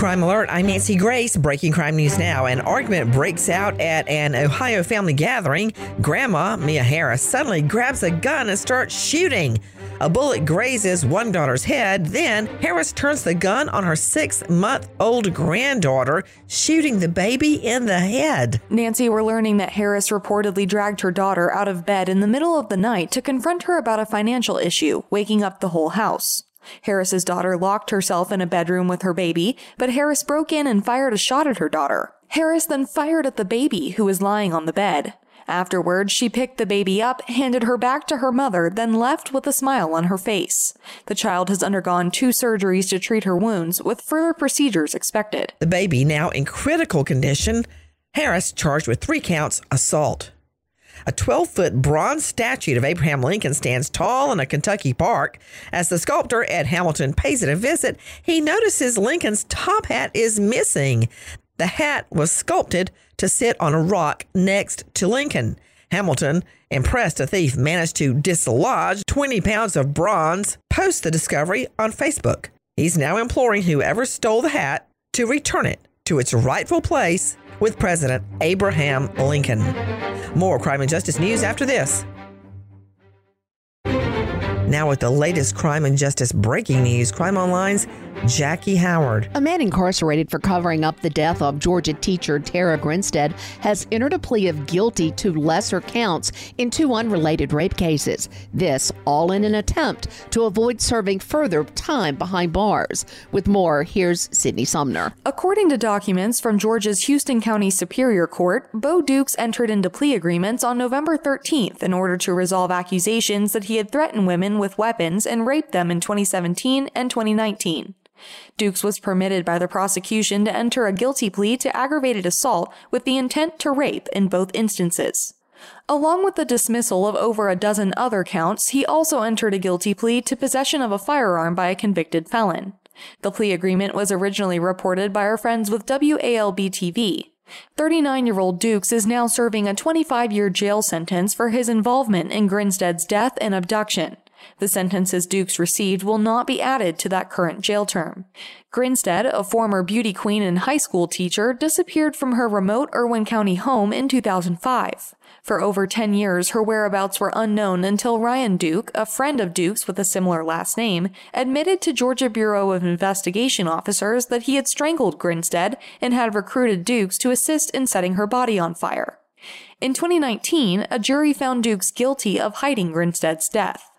Crime Alert, I'm Nancy Grace. Breaking crime news now. An argument breaks out at an Ohio family gathering. Grandma, Mia Harris, suddenly grabs a gun and starts shooting. A bullet grazes one daughter's head. Then Harris turns the gun on her six month old granddaughter, shooting the baby in the head. Nancy, we're learning that Harris reportedly dragged her daughter out of bed in the middle of the night to confront her about a financial issue, waking up the whole house. Harris's daughter locked herself in a bedroom with her baby, but Harris broke in and fired a shot at her daughter. Harris then fired at the baby, who was lying on the bed. Afterwards, she picked the baby up, handed her back to her mother, then left with a smile on her face. The child has undergone two surgeries to treat her wounds, with further procedures expected. The baby, now in critical condition, Harris charged with three counts assault. A 12 foot bronze statue of Abraham Lincoln stands tall in a Kentucky park. As the sculptor Ed Hamilton pays it a visit, he notices Lincoln's top hat is missing. The hat was sculpted to sit on a rock next to Lincoln. Hamilton, impressed a thief managed to dislodge 20 pounds of bronze, posts the discovery on Facebook. He's now imploring whoever stole the hat to return it to its rightful place with President Abraham Lincoln. More crime and justice news after this. Now, with the latest crime and justice breaking news, Crime Online's Jackie Howard. A man incarcerated for covering up the death of Georgia teacher Tara Grinstead has entered a plea of guilty to lesser counts in two unrelated rape cases. This all in an attempt to avoid serving further time behind bars. With more, here's Sydney Sumner. According to documents from Georgia's Houston County Superior Court, Bo Dukes entered into plea agreements on November 13th in order to resolve accusations that he had threatened women with weapons and raped them in 2017 and 2019. Dukes was permitted by the prosecution to enter a guilty plea to aggravated assault with the intent to rape in both instances. Along with the dismissal of over a dozen other counts, he also entered a guilty plea to possession of a firearm by a convicted felon. The plea agreement was originally reported by our friends with WALB TV. 39 year old Dukes is now serving a 25 year jail sentence for his involvement in Grinstead's death and abduction. The sentences Dukes received will not be added to that current jail term. Grinstead, a former beauty queen and high school teacher, disappeared from her remote Irwin County home in 2005. For over 10 years, her whereabouts were unknown until Ryan Duke, a friend of Duke's with a similar last name, admitted to Georgia Bureau of Investigation officers that he had strangled Grinstead and had recruited Dukes to assist in setting her body on fire. In 2019, a jury found Dukes guilty of hiding Grinstead's death.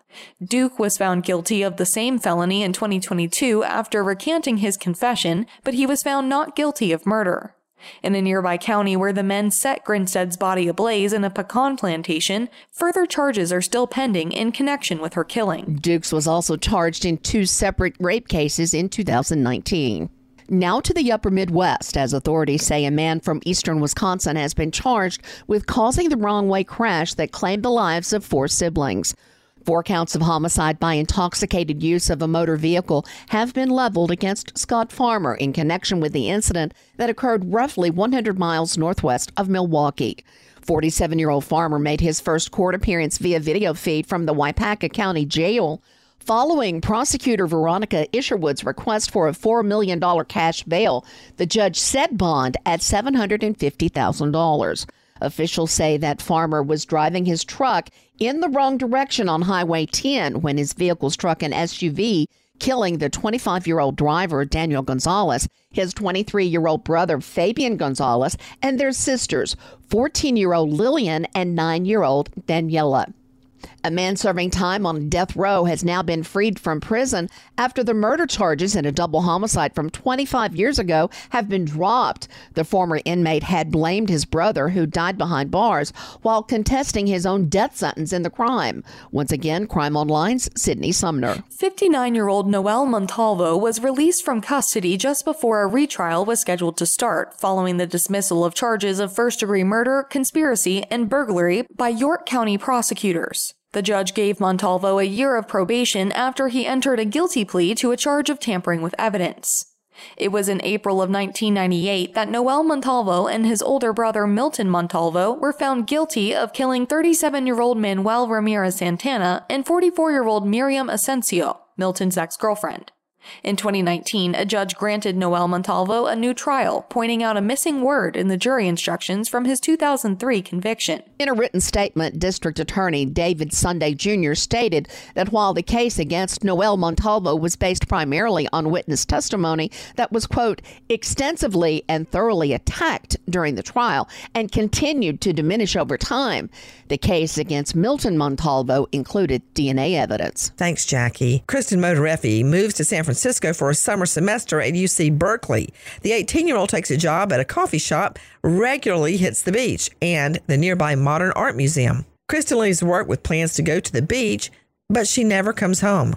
Duke was found guilty of the same felony in 2022 after recanting his confession, but he was found not guilty of murder. In a nearby county where the men set Grinstead's body ablaze in a pecan plantation, further charges are still pending in connection with her killing. Dukes was also charged in two separate rape cases in 2019. Now to the upper Midwest, as authorities say a man from eastern Wisconsin has been charged with causing the wrong way crash that claimed the lives of four siblings. Four counts of homicide by intoxicated use of a motor vehicle have been leveled against Scott Farmer in connection with the incident that occurred roughly 100 miles northwest of Milwaukee. 47 year old Farmer made his first court appearance via video feed from the Waupaca County Jail following prosecutor Veronica Isherwood's request for a $4 million cash bail. The judge set bond at $750,000. Officials say that Farmer was driving his truck in the wrong direction on Highway 10 when his vehicle struck an SUV, killing the 25 year old driver, Daniel Gonzalez, his 23 year old brother, Fabian Gonzalez, and their sisters, 14 year old Lillian and 9 year old Daniela. A man serving time on death row has now been freed from prison after the murder charges in a double homicide from 25 years ago have been dropped. The former inmate had blamed his brother, who died behind bars, while contesting his own death sentence in the crime. Once again, Crime Online's Sydney Sumner. 59 year old Noel Montalvo was released from custody just before a retrial was scheduled to start, following the dismissal of charges of first degree murder, conspiracy, and burglary by York County prosecutors. The judge gave Montalvo a year of probation after he entered a guilty plea to a charge of tampering with evidence. It was in April of 1998 that Noel Montalvo and his older brother Milton Montalvo were found guilty of killing 37 year old Manuel Ramirez Santana and 44 year old Miriam Asensio, Milton's ex girlfriend. In 2019, a judge granted Noel Montalvo a new trial, pointing out a missing word in the jury instructions from his 2003 conviction. In a written statement, District Attorney David Sunday Jr. stated that while the case against Noel Montalvo was based primarily on witness testimony that was, quote, extensively and thoroughly attacked during the trial and continued to diminish over time, the case against Milton Montalvo included DNA evidence. Thanks, Jackie. Kristen Modafferi moves to San Francisco for a summer semester at UC Berkeley. The 18 year old takes a job at a coffee shop, regularly hits the beach and the nearby Modern Art Museum. Kristen leaves work with plans to go to the beach, but she never comes home.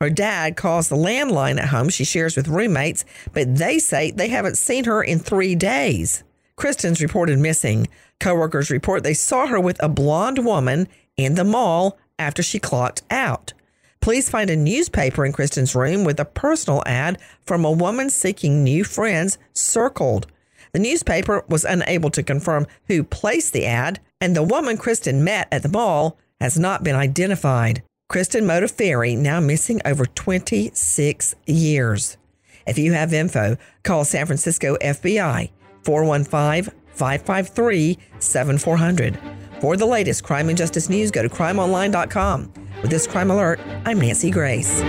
Her dad calls the landline at home she shares with roommates, but they say they haven't seen her in three days. Kristen's reported missing. Coworkers report they saw her with a blonde woman in the mall after she clocked out. Police find a newspaper in Kristen's room with a personal ad from a woman seeking new friends circled. The newspaper was unable to confirm who placed the ad, and the woman Kristen met at the mall has not been identified. Kristen Modafferi now missing over 26 years. If you have info, call San Francisco FBI 415 553 7400. For the latest crime and justice news, go to crimeonline.com. With this crime alert, I'm Nancy Grace.